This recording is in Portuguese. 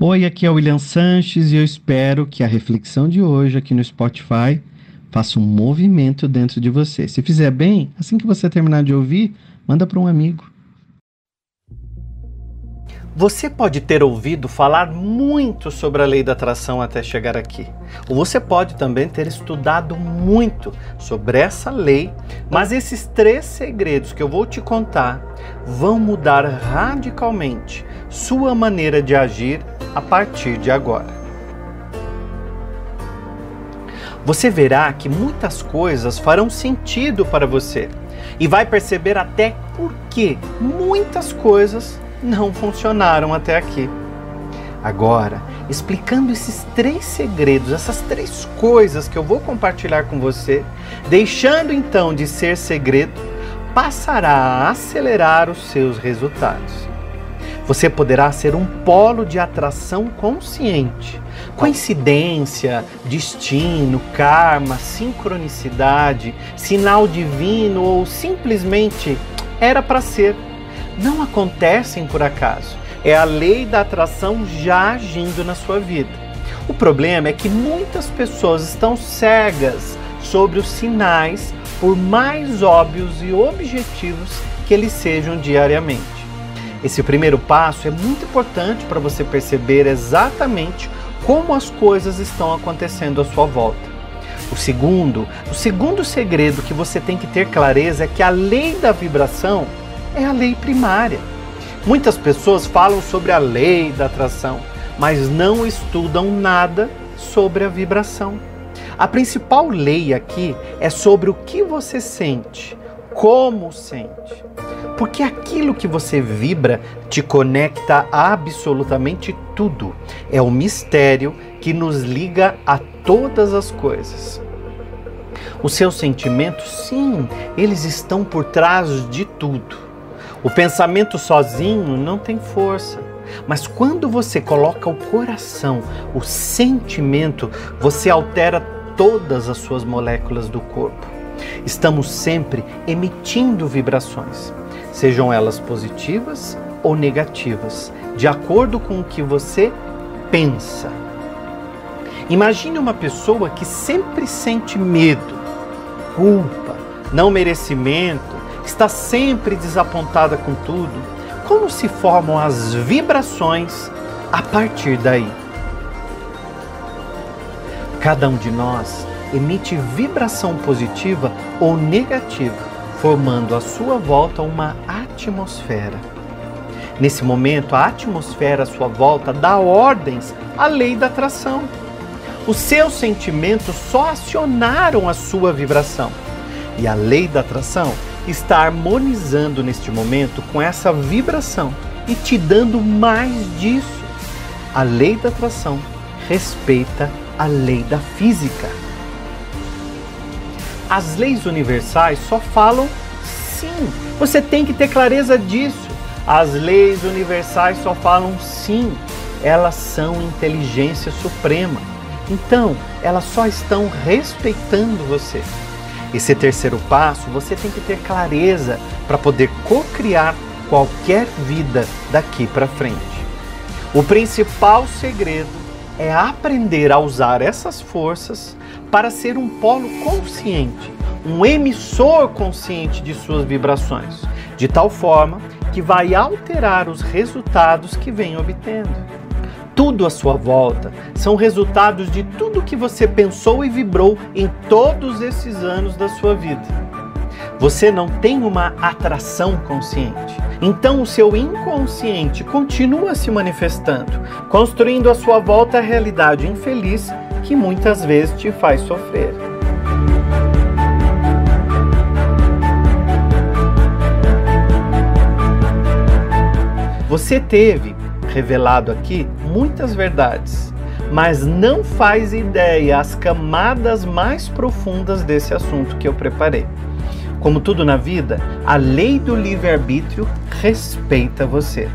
Oi, aqui é o William Sanches e eu espero que a reflexão de hoje aqui no Spotify faça um movimento dentro de você. Se fizer bem, assim que você terminar de ouvir, manda para um amigo. Você pode ter ouvido falar muito sobre a lei da atração até chegar aqui. Ou você pode também ter estudado muito sobre essa lei, mas esses três segredos que eu vou te contar vão mudar radicalmente sua maneira de agir a partir de agora. Você verá que muitas coisas farão sentido para você e vai perceber até por que muitas coisas não funcionaram até aqui. Agora, explicando esses três segredos, essas três coisas que eu vou compartilhar com você, deixando então de ser segredo, passará a acelerar os seus resultados. Você poderá ser um polo de atração consciente. Coincidência, destino, karma, sincronicidade, sinal divino ou simplesmente era para ser não acontecem por acaso. É a lei da atração já agindo na sua vida. O problema é que muitas pessoas estão cegas sobre os sinais, por mais óbvios e objetivos que eles sejam diariamente. Esse primeiro passo é muito importante para você perceber exatamente como as coisas estão acontecendo à sua volta. O segundo, o segundo segredo que você tem que ter clareza é que a lei da vibração é a lei primária. Muitas pessoas falam sobre a lei da atração, mas não estudam nada sobre a vibração. A principal lei aqui é sobre o que você sente, como sente. Porque aquilo que você vibra te conecta a absolutamente tudo. É o mistério que nos liga a todas as coisas. Os seus sentimentos, sim, eles estão por trás de tudo. O pensamento sozinho não tem força. Mas quando você coloca o coração, o sentimento, você altera todas as suas moléculas do corpo. Estamos sempre emitindo vibrações, sejam elas positivas ou negativas, de acordo com o que você pensa. Imagine uma pessoa que sempre sente medo, culpa, não merecimento, está sempre desapontada com tudo, como se formam as vibrações a partir daí? Cada um de nós emite vibração positiva ou negativa, formando à sua volta uma atmosfera. Nesse momento, a atmosfera à sua volta dá ordens à lei da atração. Os seus sentimentos só acionaram a sua vibração. E a lei da atração está harmonizando neste momento com essa vibração e te dando mais disso. A lei da atração respeita a lei da física. As leis universais só falam sim. Você tem que ter clareza disso. As leis universais só falam sim. Elas são inteligência suprema. Então, elas só estão respeitando você. Esse terceiro passo, você tem que ter clareza para poder co-criar qualquer vida daqui para frente. O principal segredo é aprender a usar essas forças para ser um polo consciente, um emissor consciente de suas vibrações, de tal forma que vai alterar os resultados que vem obtendo tudo à sua volta são resultados de tudo que você pensou e vibrou em todos esses anos da sua vida. Você não tem uma atração consciente. Então o seu inconsciente continua se manifestando, construindo à sua volta a realidade infeliz que muitas vezes te faz sofrer. Você teve revelado aqui muitas verdades, mas não faz ideia as camadas mais profundas desse assunto que eu preparei. Como tudo na vida, a lei do livre-arbítrio respeita você.